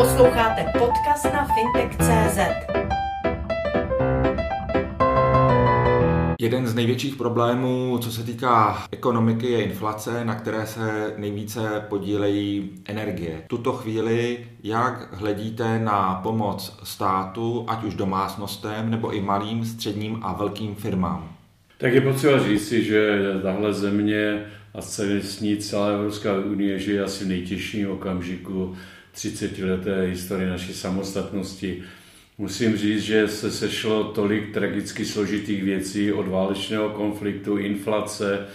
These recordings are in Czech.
Posloucháte podcast na fintech.cz. Jeden z největších problémů, co se týká ekonomiky, je inflace, na které se nejvíce podílejí energie. V tuto chvíli, jak hledíte na pomoc státu, ať už domácnostem, nebo i malým, středním a velkým firmám? Tak je potřeba říci, že tahle země a celé celá Evropská unie žije asi v nejtěžším okamžiku 30 leté historie naší samostatnosti. Musím říct, že se sešlo tolik tragicky složitých věcí od válečného konfliktu, inflace,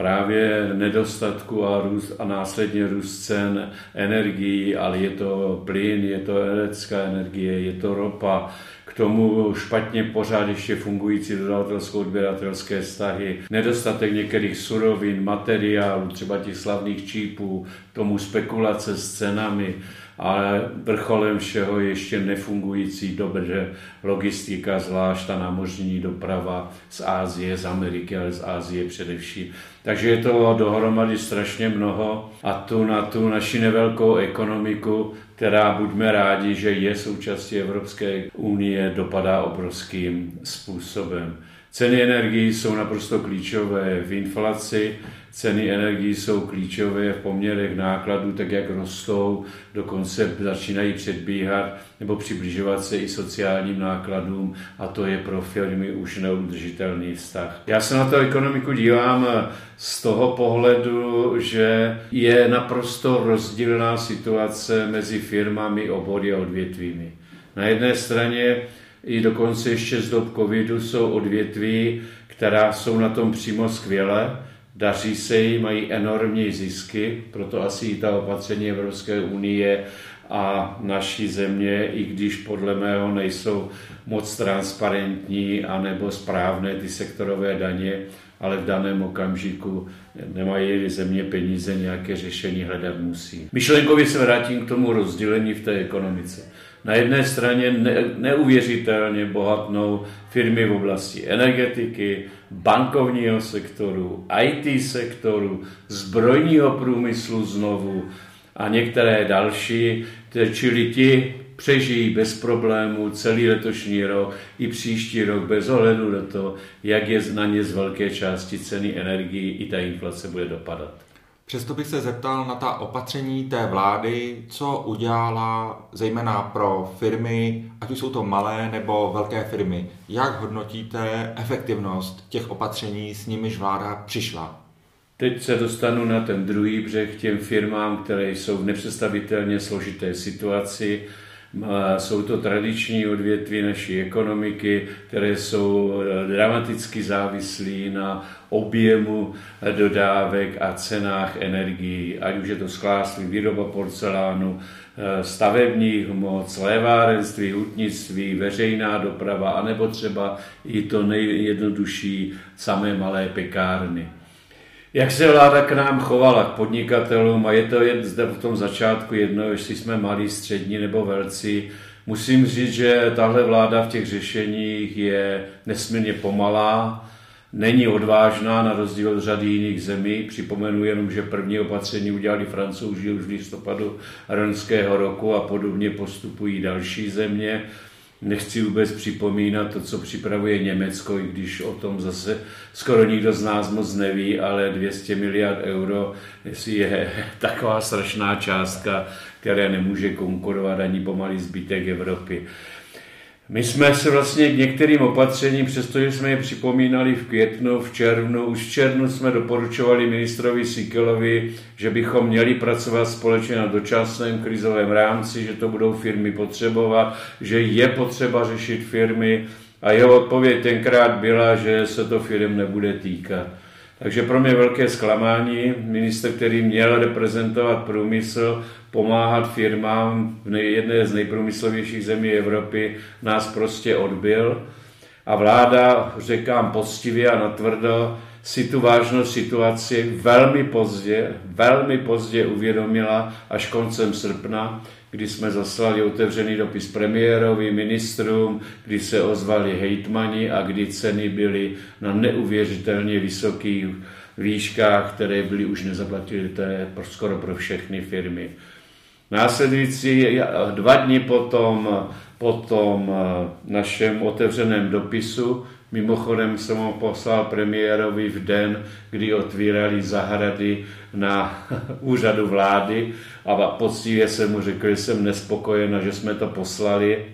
právě nedostatku a, růst, a následně růst cen energií, ale je to plyn, je to elektrická energie, je to ropa, k tomu špatně pořád ještě fungující dodavatelsko-odběratelské vztahy, nedostatek některých surovin, materiálů, třeba těch slavných čípů, tomu spekulace s cenami, ale vrcholem všeho ještě nefungující dobře logistika, zvlášť ta námořní doprava z Ázie, z Ameriky, ale z Ázie především. Takže je to dohromady strašně mnoho a tu na tu naši nevelkou ekonomiku, která buďme rádi, že je součástí Evropské unie, dopadá obrovským způsobem. Ceny energií jsou naprosto klíčové v inflaci, ceny energií jsou klíčové v poměrech nákladů, tak jak rostou, dokonce začínají předbíhat nebo přibližovat se i sociálním nákladům a to je pro firmy už neudržitelný vztah. Já se na to ekonomiku dívám z toho pohledu, že je naprosto rozdílná situace mezi firmami, obory a odvětvími. Na jedné straně i dokonce ještě z dob covidu jsou odvětví, která jsou na tom přímo skvěle, daří se jí, mají enormní zisky, proto asi i ta opatření Evropské unie a naší země, i když podle mého nejsou moc transparentní anebo správné ty sektorové daně, ale v daném okamžiku nemají země peníze, nějaké řešení hledat musí. Myšlenkově se vrátím k tomu rozdělení v té ekonomice. Na jedné straně ne, neuvěřitelně bohatnou firmy v oblasti energetiky, bankovního sektoru, IT sektoru, zbrojního průmyslu znovu a některé další, čili ti přežijí bez problémů celý letošní rok i příští rok bez ohledu na to, jak je na ně z velké části ceny energii i ta inflace bude dopadat. Přesto bych se zeptal na ta opatření té vlády, co udělala zejména pro firmy, ať už jsou to malé nebo velké firmy. Jak hodnotíte efektivnost těch opatření, s nimiž vláda přišla? Teď se dostanu na ten druhý břeh těm firmám, které jsou v nepředstavitelně složité situaci jsou to tradiční odvětví naší ekonomiky, které jsou eh, dramaticky závislí na objemu eh, dodávek a cenách energií, ať už je to sklářství, výroba porcelánu, eh, stavebních hmot, lévárenství, hutnictví, veřejná doprava, anebo třeba i to nejjednodušší samé malé pekárny. Jak se vláda k nám chovala, k podnikatelům, a je to jen zde v tom začátku jedno, jestli jsme malí, střední nebo velcí, musím říct, že tahle vláda v těch řešeních je nesmírně pomalá, není odvážná na rozdíl od řady jiných zemí. Připomenu jenom, že první opatření udělali francouzi už v listopadu ronského roku a podobně postupují další země. Nechci vůbec připomínat to, co připravuje Německo, i když o tom zase skoro nikdo z nás moc neví, ale 200 miliard euro je taková strašná částka, která nemůže konkurovat ani pomalý zbytek Evropy. My jsme se vlastně k některým opatřením, přestože jsme je připomínali v květnu, v červnu, už v červnu jsme doporučovali ministrovi Sikelovi, že bychom měli pracovat společně na dočasném krizovém rámci, že to budou firmy potřebovat, že je potřeba řešit firmy a jeho odpověď tenkrát byla, že se to firm nebude týkat. Takže pro mě velké zklamání, minister, který měl reprezentovat průmysl, pomáhat firmám v jedné z nejprůmyslovějších zemí Evropy, nás prostě odbil. A vláda, řekám poctivě a natvrdo, si tu vážnou situaci velmi pozdě, velmi pozdě uvědomila až koncem srpna, kdy jsme zaslali otevřený dopis premiérovi, ministrům, kdy se ozvali hejtmani a kdy ceny byly na neuvěřitelně vysokých výškách, které byly už nezaplatitelné skoro pro všechny firmy. Následující dva dny potom, po tom našem otevřeném dopisu. Mimochodem jsem ho poslal premiérovi v den, kdy otvírali zahrady na úřadu vlády a poctivě jsem mu řekl, že jsem nespokojen a že jsme to poslali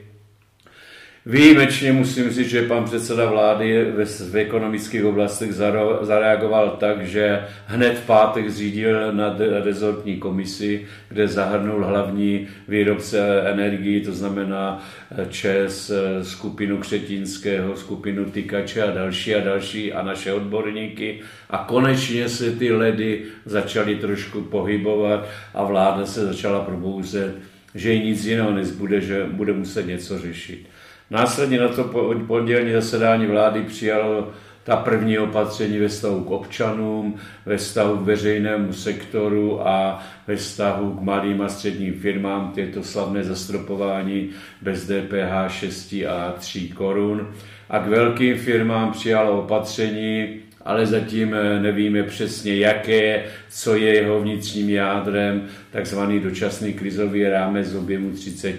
Výjimečně musím říct, že pan předseda vlády ve, v ekonomických oblastech zareagoval tak, že hned v pátek zřídil na rezortní komisi, kde zahrnul hlavní výrobce energii, to znamená eh, ČES, eh, skupinu Křetínského, skupinu Tykače a další a další a naše odborníky. A konečně se ty ledy začaly trošku pohybovat a vláda se začala probouzet, že jí nic jiného nezbude, že bude muset něco řešit. Následně na to pondělní zasedání vlády přijalo ta první opatření ve vztahu k občanům, ve vztahu k veřejnému sektoru a ve vztahu k malým a středním firmám, to slavné zastropování bez DPH 6 a 3 korun. A k velkým firmám přijalo opatření, ale zatím eh, nevíme přesně, jaké, co je jeho vnitřním jádrem, takzvaný dočasný krizový rámec z objemu 30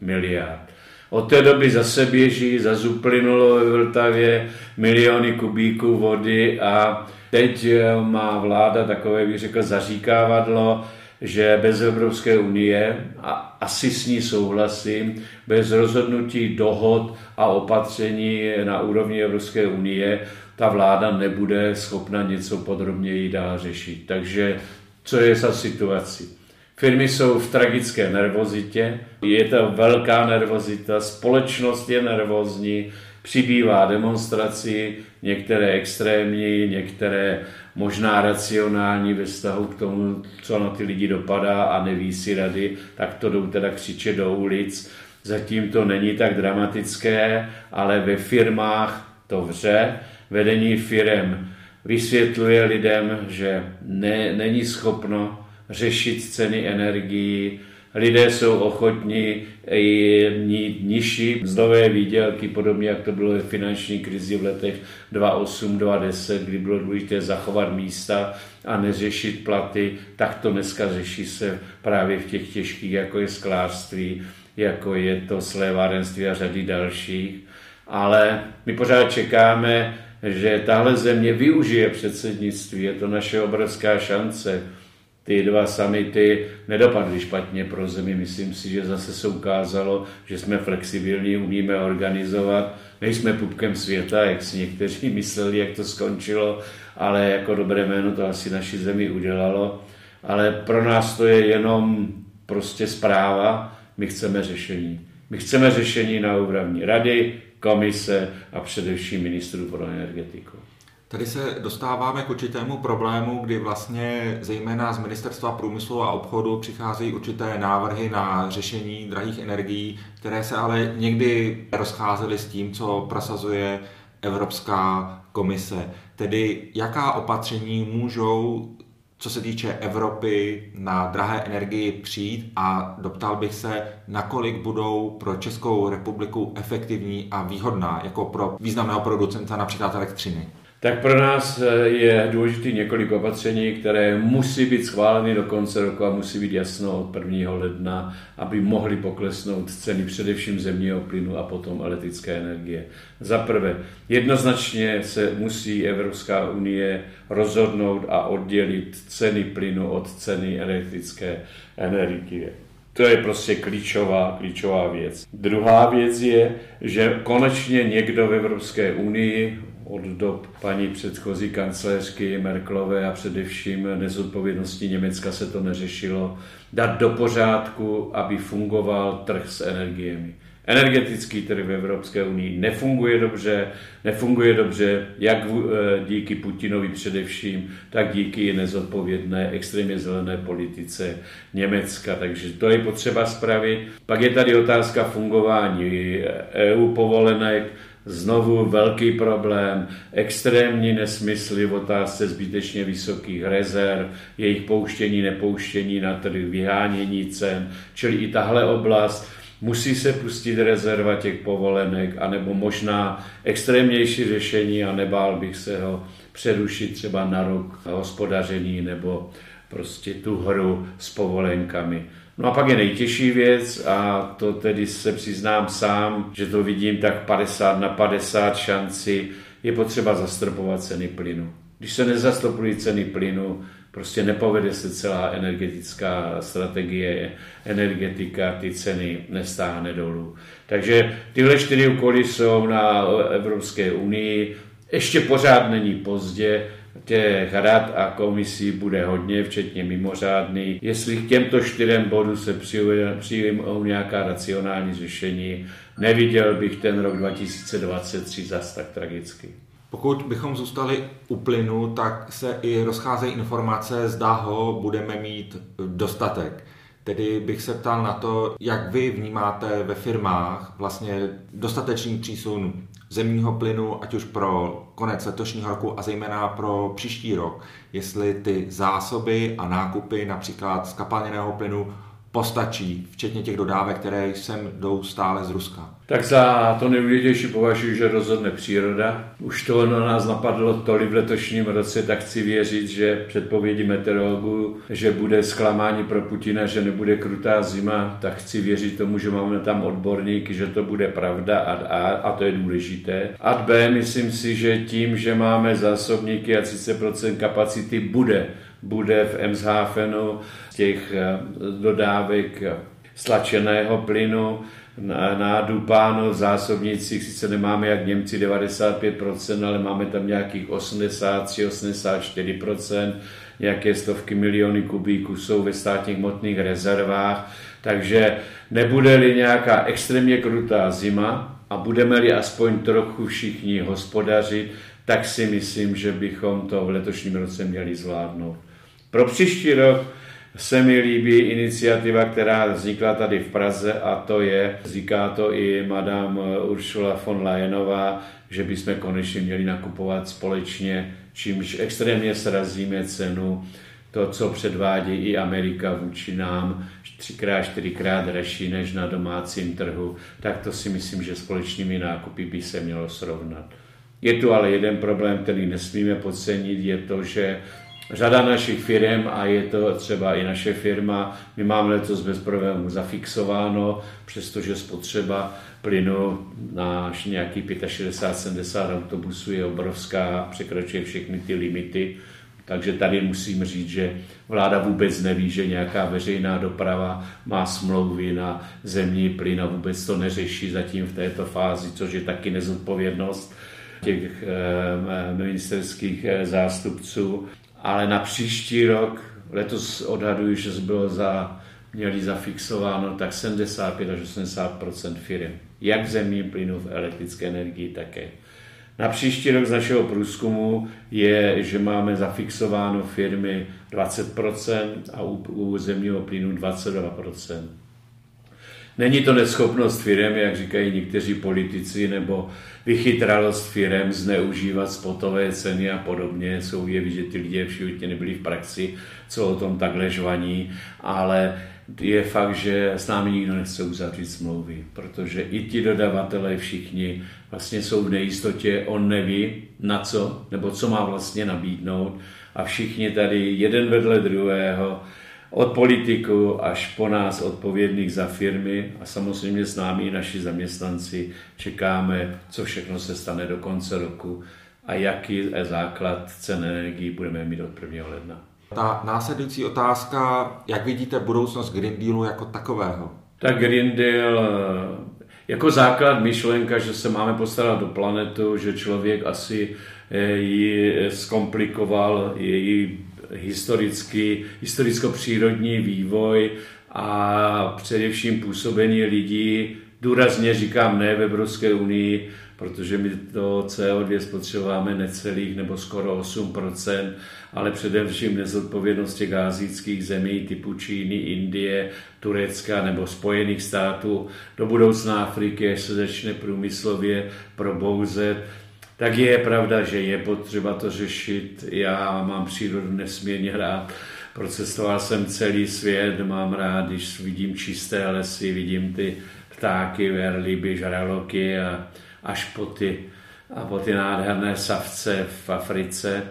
miliard. Od té doby zase běží, zase uplynulo ve Vltavě miliony kubíků vody a teď eh, má vláda takové, bych řekl, zaříkávadlo, že bez Evropské unie, a asi s ní souhlasím, bez rozhodnutí dohod a opatření na úrovni Evropské unie, ta vláda nebude schopna něco podrobněji dál řešit. Takže co je za situaci? Firmy jsou v tragické nervozitě, je to velká nervozita, společnost je nervózní, přibývá demonstrací, některé extrémní, některé možná racionální ve vztahu k tomu, co na ty lidi dopadá a neví si rady, tak to jdou teda křičet do ulic. Zatím to není tak dramatické, ale ve firmách to vře. Vedení firem vysvětluje lidem, že ne, není schopno řešit ceny energií, lidé jsou ochotní mít nižší mzdové výdělky, podobně jak to bylo ve finanční krizi v letech 2008, 2010, kdy bylo důležité zachovat místa a neřešit platy, tak to dneska řeší se právě v těch těžkých, jako je sklářství, jako je to slévárenství a řady dalších. Ale my pořád čekáme, že tahle země využije předsednictví, je to naše obrovská šance ty dva samity nedopadly špatně pro zemi. Myslím si, že zase se ukázalo, že jsme flexibilní, umíme organizovat. Nejsme pupkem světa, jak si někteří mysleli, jak to skončilo, ale jako dobré jméno to asi naší zemi udělalo. Ale pro nás to je jenom prostě zpráva, my chceme řešení. My chceme řešení na úrovni rady, komise a především ministrů pro energetiku. Tady se dostáváme k určitému problému, kdy vlastně zejména z Ministerstva průmyslu a obchodu přicházejí určité návrhy na řešení drahých energií, které se ale někdy rozcházely s tím, co prosazuje Evropská komise. Tedy jaká opatření můžou co se týče Evropy na drahé energii přijít a doptal bych se, nakolik budou pro Českou republiku efektivní a výhodná jako pro významného producenta například elektřiny tak pro nás eh, je důležité několik opatření, které musí být schváleny do konce roku a musí být jasno od 1. ledna, aby mohly poklesnout ceny především zemního plynu a potom elektrické energie. Za prvé, jednoznačně se musí Evropská unie rozhodnout a oddělit ceny plynu od ceny elektrické energie. To je prostě klíčová, klíčová věc. Druhá věc je, že konečně někdo v Evropské unii od dob paní předchozí kancléřky Merklové a především nezodpovědnosti Německa se to neřešilo, dát do pořádku, aby fungoval trh s energiemi. Energetický trh v Evropské unii nefunguje dobře, nefunguje dobře jak eh, díky Putinovi především, tak díky nezodpovědné extrémně zelené politice Německa. Takže to je potřeba spravit. Pak je tady otázka fungování EU povolenek, Znovu velký problém, extrémní nesmysly v otázce zbytečně vysokých rezerv, jejich pouštění, nepouštění na trh, vyhánění cen, čili i tahle oblast musí se pustit rezerva těch povolenek, anebo možná extrémnější řešení a nebál bych se ho přerušit třeba na rok hospodaření nebo prostě tu hru s povolenkami. No a pak je nejtěžší věc a to tedy se přiznám sám, že to vidím tak 50 na 50 šanci, je potřeba zastropovat ceny plynu. Když se nezastropují ceny plynu, prostě nepovede se celá energetická strategie, energetika, ty ceny nestáhne dolů. Takže tyhle čtyři úkoly jsou na Evropské unii. Ještě pořád není pozdě, těch rad a komisí bude hodně, včetně mimořádný. Jestli k těmto čtyřem bodům se přijmou nějaká racionální řešení, neviděl bych ten rok 2023 zas tak tragicky. Pokud bychom zůstali u plynu, tak se i rozcházejí informace, zda ho budeme mít dostatek. Tedy bych se ptal na to, jak vy vnímáte ve firmách vlastně dostatečný přísun zemního plynu, ať už pro konec letošního roku a zejména pro příští rok, jestli ty zásoby a nákupy například z kapalněného plynu postačí, včetně těch dodávek, které sem jdou stále z Ruska. Tak za to nejdůležitější považuji, že rozhodne příroda. Už to na nás napadlo tolik v letošním roce, tak chci věřit, že předpovědi meteorologů, že bude zklamání pro Putina, že nebude krutá zima, tak chci věřit tomu, že máme tam odborníky, že to bude pravda a, a, a to je důležité. A B, myslím si, že tím, že máme zásobníky a 30% kapacity bude bude v Emshafenu těch eh, dodávek stlačeného plynu na, Dupánu v zásobnicích, sice nemáme jak Němci 95%, ale máme tam nějakých 83-84%, nějaké stovky miliony kubíků jsou ve státních hmotných rezervách, takže nebude-li nějaká extrémně krutá zima a budeme-li aspoň trochu všichni hospodařit, tak si myslím, že bychom to v letošním roce měli zvládnout. Pro příští rok se mi líbí iniciativa, která vznikla tady v Praze a to je, říká to i madame Ursula von Leyenová, že bychom konečně měli nakupovat společně, čímž extrémně srazíme cenu to, co předvádí i Amerika vůči nám, třikrát, čtyřikrát dražší než na domácím trhu, tak to si myslím, že společnými nákupy by se mělo srovnat. Je tu ale jeden problém, který nesmíme podcenit, je to, že řada našich firm, a je to třeba i naše firma, my máme letos bez problémů zafixováno, přestože spotřeba plynu na nějaký 65-70 autobusů je obrovská, překračuje všechny ty limity. Takže tady musím říct, že vláda vůbec neví, že nějaká veřejná doprava má smlouvy na zemní plyn a vůbec to neřeší zatím v této fázi, což je taky nezodpovědnost těch eh, ministerských eh, zástupců ale na příští rok, letos odhaduji, že bylo za, měli zafixováno tak 75 až 80% firm, jak v zemním plynu, v elektrické energii také. Na příští rok z našeho průzkumu je, že máme zafixováno firmy 20% a u, u zemního plynu 22%. Není to neschopnost firm, jak říkají někteří politici, nebo vychytralost firm zneužívat spotové ceny a podobně. Jsou je že ty lidé v životě nebyli v praxi, co o tom takhle žvaní, ale je fakt, že s námi nikdo nechce uzavřít smlouvy, protože i ti dodavatelé všichni vlastně jsou v nejistotě, on neví na co, nebo co má vlastně nabídnout. A všichni tady jeden vedle druhého od politiků až po nás odpovědných za firmy a samozřejmě s námi i naši zaměstnanci čekáme, co všechno se stane do konce roku a jaký základ cen energií budeme mít od 1. ledna. Ta následující otázka, jak vidíte budoucnost Green Dealu jako takového? Tak Green Deal jako základ myšlenka, že se máme postarat do planetu, že člověk asi eh, ji zkomplikoval, její historický, historicko-přírodní vývoj a především působení lidí, důrazně říkám ne v Evropské unii, protože my to CO2 spotřebováme necelých nebo skoro 8%, ale především nezodpovědnost těch azijských zemí typu Číny, Indie, Turecka nebo Spojených států, do budoucna Afriky, až se začne průmyslově probouzet, tak je pravda, že je potřeba to řešit. Já mám přírodu nesmírně rád. Procestoval jsem celý svět, mám rád, když vidím čisté lesy, vidím ty ptáky, verliby, žraloky a až po ty, a po ty nádherné savce v Africe.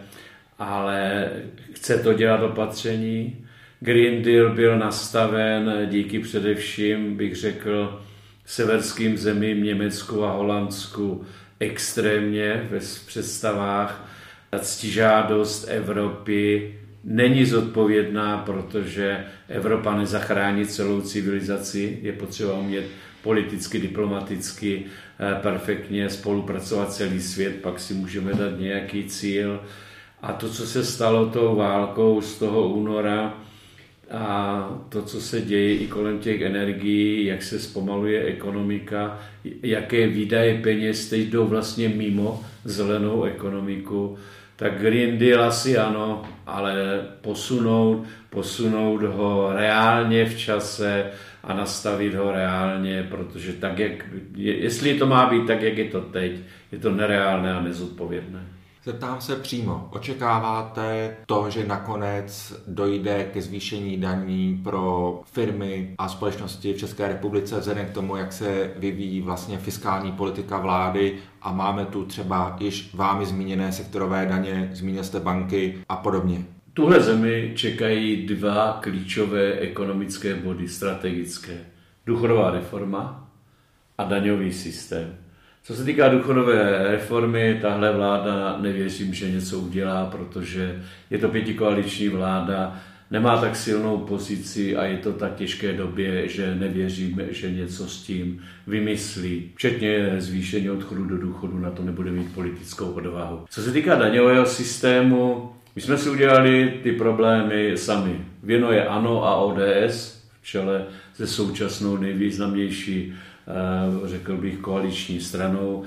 Ale chce to dělat opatření, Green Deal byl nastaven díky především, bych řekl, severským zemím Německu a Holandsku extrémně ve představách. Ta ctižádost Evropy není zodpovědná, protože Evropa nezachrání celou civilizaci. Je potřeba umět politicky, diplomaticky eh, perfektně spolupracovat celý svět, pak si můžeme dát nějaký cíl. A to, co se stalo tou válkou z toho února, a to, co se děje i kolem těch energií, jak se zpomaluje ekonomika, jaké výdaje peněz teď jdou vlastně mimo zelenou ekonomiku, tak Green Deal asi ano, ale posunout, posunout ho reálně v čase a nastavit ho reálně, protože tak, jak, jestli to má být tak, jak je to teď, je to nereálné a nezodpovědné. Zeptám se přímo, očekáváte to, že nakonec dojde ke zvýšení daní pro firmy a společnosti v České republice vzhledem k tomu, jak se vyvíjí vlastně fiskální politika vlády a máme tu třeba již vámi zmíněné sektorové daně, zmínil jste banky a podobně? Tuhle zemi čekají dva klíčové ekonomické body strategické. Důchodová reforma a daňový systém. Co se týká důchodové reformy, tahle vláda nevěřím, že něco udělá, protože je to pětikoaliční vláda, nemá tak silnou pozici a je to tak těžké době, že nevěřím, že něco s tím vymyslí. Včetně zvýšení odchodu do důchodu, na to nebude mít politickou odvahu. Co se týká daňového systému, my jsme si udělali ty problémy sami. Věno je ANO a ODS v čele se současnou nejvýznamnější řekl bych, koaliční stranou.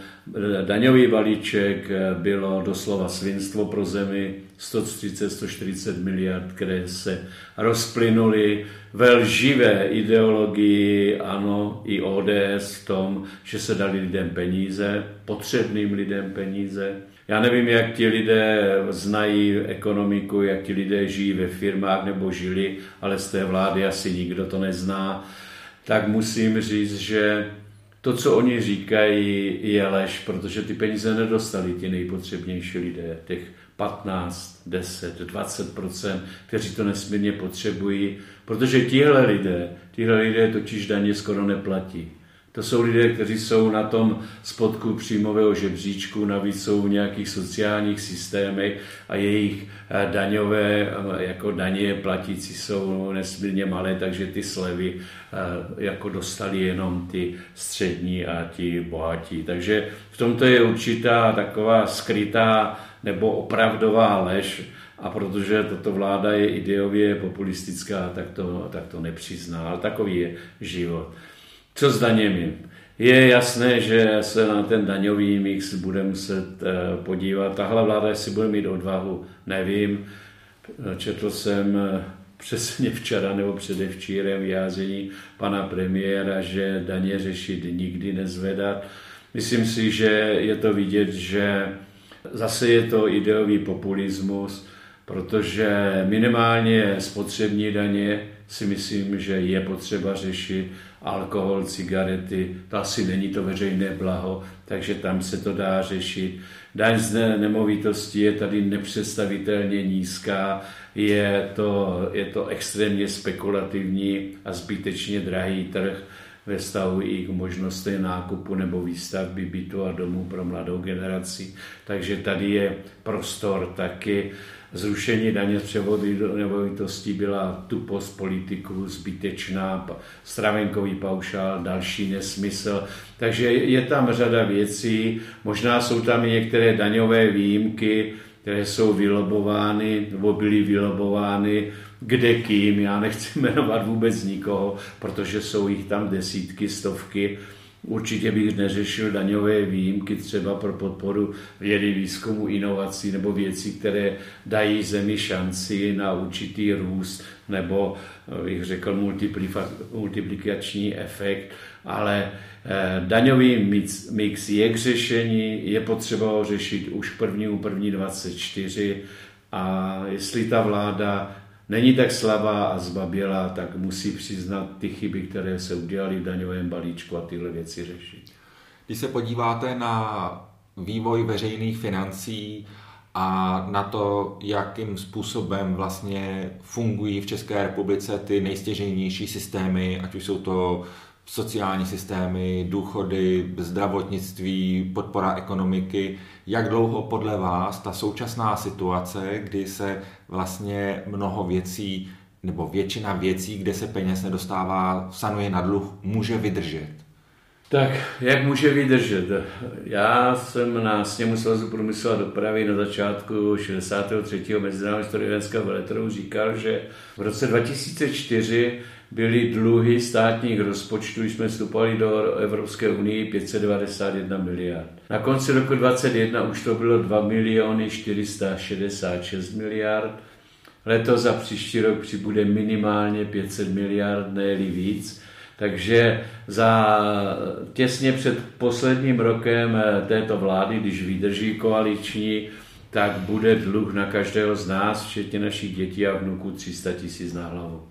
Daňový balíček eh, bylo doslova svinstvo pro zemi, 130-140 miliard, které se rozplynuly ve lživé ideologii, ano, i ODS v tom, že se dali lidem peníze, potřebným lidem peníze. Já nevím, jak ti lidé znají ekonomiku, jak ti lidé žijí ve firmách nebo žili, ale z té vlády asi nikdo to nezná tak musím říct, že to, co oni říkají, je lež, protože ty peníze nedostali ti nejpotřebnější lidé, těch 15, 10, 20% kteří to nesmírně potřebují, protože tihle lidé, tihle lidé totiž daně skoro neplatí. To jsou lidé, kteří jsou na tom spodku příjmového žebříčku, navíc jsou v nějakých sociálních systémech a jejich eh, daňové, eh, jako daně platící jsou nesmírně malé, takže ty slevy eh, jako dostali jenom ty střední a ti bohatí. Takže v tomto je určitá taková skrytá nebo opravdová lež, a protože tato vláda je ideově populistická, tak to, tak to nepřizná. Ale takový je život. Co s daněmi? Je jasné, že se na ten daňový mix bude muset eh, podívat. Tahle vláda, jestli bude mít odvahu, nevím. Četl jsem eh, přesně včera nebo předevčírem vyjádření pana premiéra, že daně řešit nikdy nezvedat. Myslím si, že je to vidět, že zase je to ideový populismus, protože minimálně spotřební daně si myslím, že je potřeba řešit alkohol, cigarety, to asi není to veřejné blaho, takže tam se to dá řešit. Daň z nemovitosti je tady nepředstavitelně nízká, je to, je to extrémně spekulativní a zbytečně drahý trh ve stavu i k možnosti nákupu nebo výstavby bytu a domů pro mladou generaci. Takže tady je prostor taky zrušení daně z převodu nemovitostí byla tupost politiků, zbytečná, stravenkový paušál, další nesmysl. Takže je tam řada věcí, možná jsou tam i některé daňové výjimky, které jsou vylobovány nebo byly vylobovány kde kým, já nechci jmenovat vůbec nikoho, protože jsou jich tam desítky, stovky, Určitě bych neřešil daňové výjimky třeba pro podporu vědy, výzkumu, inovací nebo věcí, které dají zemi šanci na určitý růst nebo, bych řekl, multiplikační efekt, ale eh, daňový mix, je k řešení, je potřeba ho řešit už první první 24 a jestli ta vláda není tak slabá a zbabělá, tak musí přiznat ty chyby, které se udělaly v daňovém balíčku a tyhle věci řešit. Když se podíváte na vývoj veřejných financí a na to, jakým způsobem vlastně fungují v České republice ty nejstěžejnější systémy, ať už jsou to sociální systémy, důchody, zdravotnictví, podpora ekonomiky. Jak dlouho podle vás ta současná situace, kdy se vlastně mnoho věcí nebo většina věcí, kde se peněz nedostává, sanuje na dluh, může vydržet? Tak, jak může vydržet? Já jsem na sněmu Svazu průmyslu a dopravy na začátku 63. mezinárodního historického veletrhu říkal, že v roce 2004 byly dluhy státních rozpočtů, když jsme vstupovali do Evropské unie, 591 miliard. Na konci roku 2021 už to bylo 2 miliony 466 miliard. Letos za příští rok přibude minimálně 500 miliard, ne víc. Takže za těsně před posledním rokem této vlády, když vydrží koaliční, tak bude dluh na každého z nás, včetně našich dětí a vnuků, 300 tisíc na hlavu.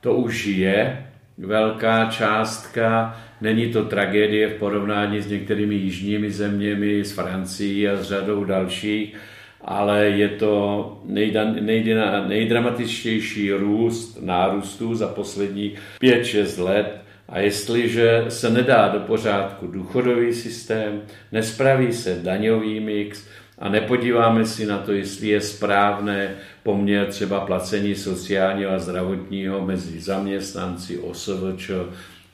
To už je velká částka, není to tragédie v porovnání s některými jižními zeměmi, s Francií a s řadou dalších, ale je to nejdramatičtější růst nárůstu za poslední 5-6 let. A jestliže se nedá do pořádku důchodový systém, nespraví se daňový mix, a nepodíváme si na to, jestli je správné poměr třeba placení sociálního a zdravotního mezi zaměstnanci, OSVČ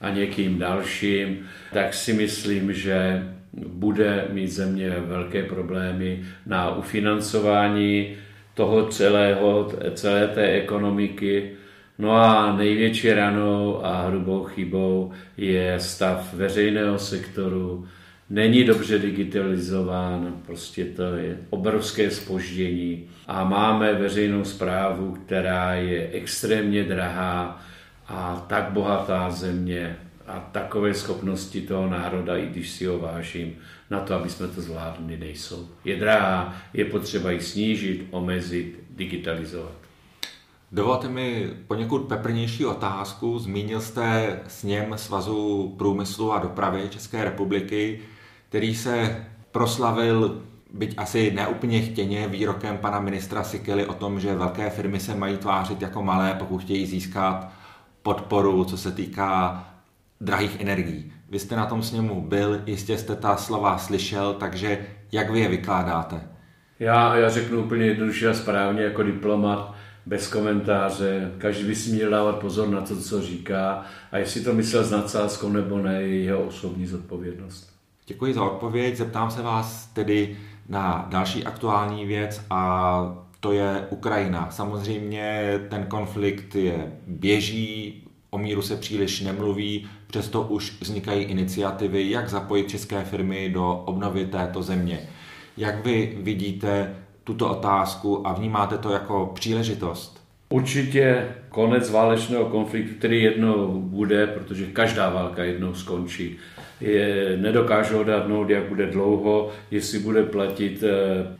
a někým dalším, tak si myslím, že bude mít země velké problémy na ufinancování toho celého, celé té ekonomiky. No a největší ranou a hrubou chybou je stav veřejného sektoru, není dobře digitalizován, prostě to je obrovské spoždění a máme veřejnou zprávu, která je extrémně drahá a tak bohatá země a takové schopnosti toho národa, i když si ho vážím, na to, aby jsme to zvládli, nejsou. Je drahá, je potřeba ji snížit, omezit, digitalizovat. Dovolte mi poněkud peprnější otázku. Zmínil jste sněm Svazu průmyslu a dopravy České republiky který se proslavil, byť asi neúplně chtěně, výrokem pana ministra Sikely o tom, že velké firmy se mají tvářit jako malé, pokud chtějí získat podporu, co se týká drahých energií. Vy jste na tom sněmu byl, jistě jste ta slova slyšel, takže jak vy je vykládáte? Já, já řeknu úplně jednoduše a správně jako diplomat, bez komentáře. Každý by si měl dávat pozor na to, co říká a jestli to myslel s nadsázkou nebo ne, je jeho osobní zodpovědnost. Děkuji za odpověď. Zeptám se vás tedy na další aktuální věc a to je Ukrajina. Samozřejmě ten konflikt je běží, o míru se příliš nemluví, přesto už vznikají iniciativy, jak zapojit české firmy do obnovy této země. Jak vy vidíte tuto otázku a vnímáte to jako příležitost? Určitě konec válečného konfliktu, který jednou bude, protože každá válka jednou skončí je, nedokážu odhadnout, jak bude dlouho, jestli bude platit eh,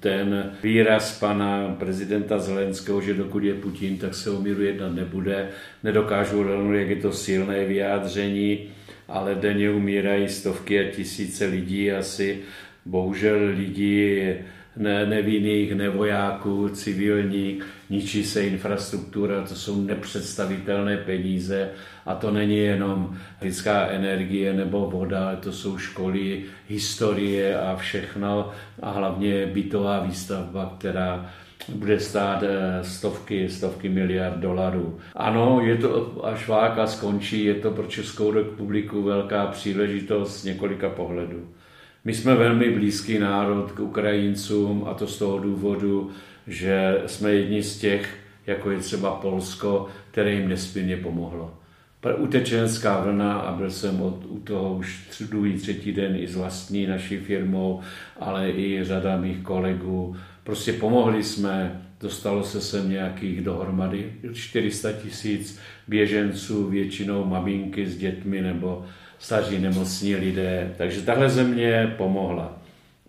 ten výraz pana prezidenta Zelenského, že dokud je Putin, tak se o míru jednat nebude. Nedokážu odhadnout, jak je to silné vyjádření, ale denně umírají stovky a tisíce lidí asi. Bohužel lidí ne, nevinných, nevojáků, civilní, ničí se infrastruktura, to jsou nepředstavitelné peníze a to není jenom lidská energie nebo voda, ale to jsou školy, historie a všechno a hlavně bytová výstavba, která bude stát eh, stovky, stovky miliard dolarů. Ano, je to, až válka skončí, je to pro Českou republiku velká příležitost z několika pohledů. My jsme velmi blízký národ k Ukrajincům a to z toho důvodu, že jsme jedni z těch, jako je třeba Polsko, které jim nesmírně pomohlo. Utečenská vlna, a byl jsem od, u toho už druhý, třetí den i s vlastní naší firmou, ale i řada mých kolegů. Prostě pomohli jsme, dostalo se sem nějakých dohromady 400 tisíc běženců, většinou maminky s dětmi nebo staří nemocní lidé. Takže tahle země pomohla.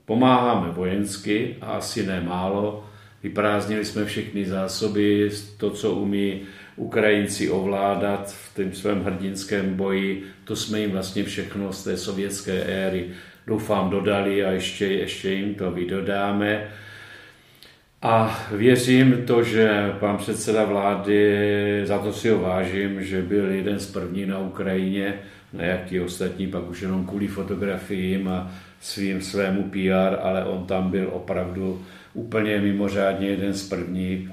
Pomáháme vojensky a asi ne málo. Vyprázdnili jsme všechny zásoby, to, co umí Ukrajinci ovládat v tom svém hrdinském boji, to jsme jim vlastně všechno z té sovětské éry doufám dodali a ještě, ještě jim to vydodáme. A věřím to, že pan předseda vlády, za to si ho vážím, že byl jeden z první na Ukrajině, na jaký ostatní pak už jenom kvůli fotografiím a svým svému PR, ale on tam byl opravdu úplně mimořádně jeden z prvních.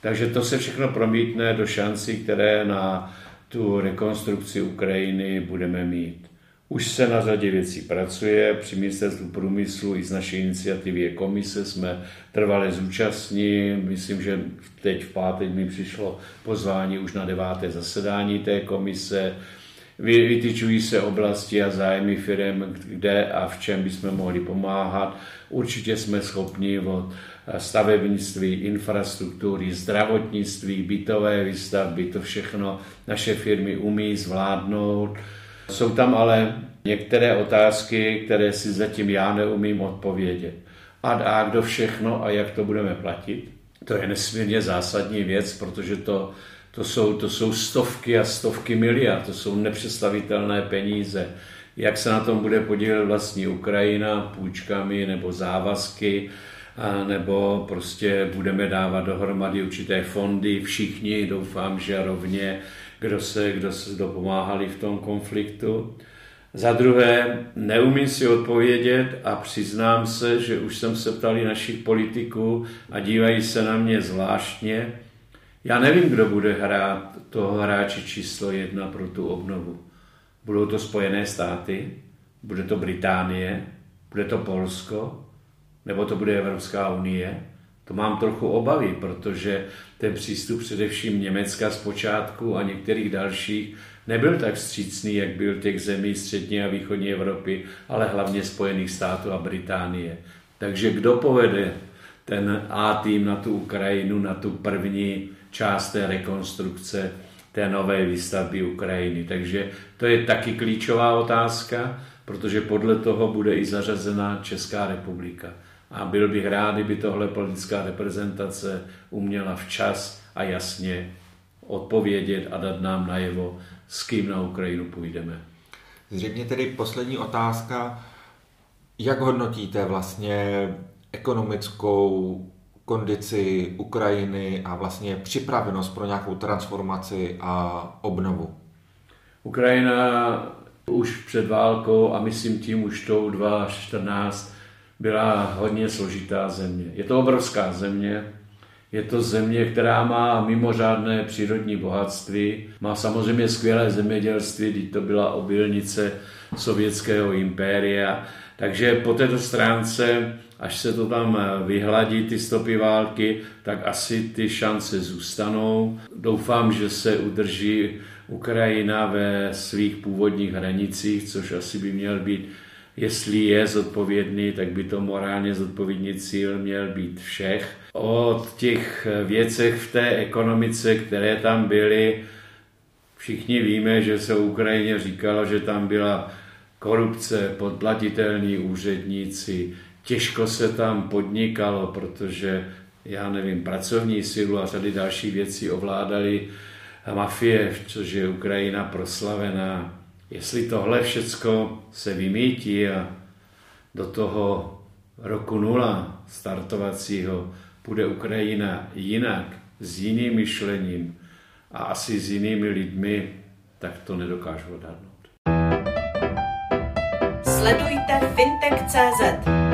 Takže to se všechno promítne do šancí, které na tu rekonstrukci Ukrajiny budeme mít. Už se na řadě věcí pracuje, při ministerstvu průmyslu i z naší iniciativy je komise, jsme trvale zúčastní, myslím, že teď v pátek mi přišlo pozvání už na deváté zasedání té komise, vytyčují se oblasti a zájmy firm, kde a v čem bychom mohli pomáhat. Určitě jsme schopni od stavebnictví, infrastruktury, zdravotnictví, bytové výstavby, to všechno naše firmy umí zvládnout. Jsou tam ale některé otázky, které si zatím já neumím odpovědět. A, a kdo všechno a jak to budeme platit? To je nesmírně zásadní věc, protože to, to, jsou, to jsou stovky a stovky miliard, to jsou nepředstavitelné peníze. Jak se na tom bude podílet vlastní Ukrajina půjčkami nebo závazky, a nebo prostě budeme dávat dohromady určité fondy, všichni, doufám, že rovně, kdo se, kdo se dopomáhali v tom konfliktu. Za druhé, neumím si odpovědět a přiznám se, že už jsem se ptali našich politiků a dívají se na mě zvláštně. Já nevím, kdo bude hrát toho hráče číslo jedna pro tu obnovu. Budou to Spojené státy, bude to Británie, bude to Polsko, nebo to bude Evropská unie. To mám trochu obavy, protože ten přístup především Německa zpočátku a některých dalších nebyl tak vstřícný, jak byl těch zemí střední a východní Evropy, ale hlavně Spojených států a Británie. Takže kdo povede ten A tým na tu Ukrajinu, na tu první část té rekonstrukce, té nové výstavby Ukrajiny. Takže to je taky klíčová otázka, protože podle toho bude i zařazena Česká republika. A byl bych rád, kdyby tohle politická reprezentace uměla včas a jasně odpovědět a dát nám najevo, s kým na Ukrajinu půjdeme. Zřejmě tedy poslední otázka. Jak hodnotíte vlastně ekonomickou kondici Ukrajiny a vlastně připravenost pro nějakou transformaci a obnovu? Ukrajina už před válkou a myslím tím už tou 2014 byla hodně složitá země. Je to obrovská země, je to země, která má mimořádné přírodní bohatství, má samozřejmě skvělé zemědělství, když to byla obilnice sovětského impéria. Takže po této stránce, až se to tam vyhladí, ty stopy války, tak asi ty šance zůstanou. Doufám, že se udrží Ukrajina ve svých původních hranicích, což asi by měl být jestli je zodpovědný, tak by to morálně zodpovědný cíl měl být všech. O těch věcech v té ekonomice, které tam byly, všichni víme, že se Ukrajině říkalo, že tam byla korupce, podplatitelní úředníci, těžko se tam podnikalo, protože já nevím, pracovní sílu a řady další věcí ovládali mafie, což je Ukrajina proslavená Jestli tohle všecko se vymítí a do toho roku nula startovacího bude Ukrajina jinak, s jiným myšlením a asi s jinými lidmi, tak to nedokážu odhadnout. Sledujte fintech.cz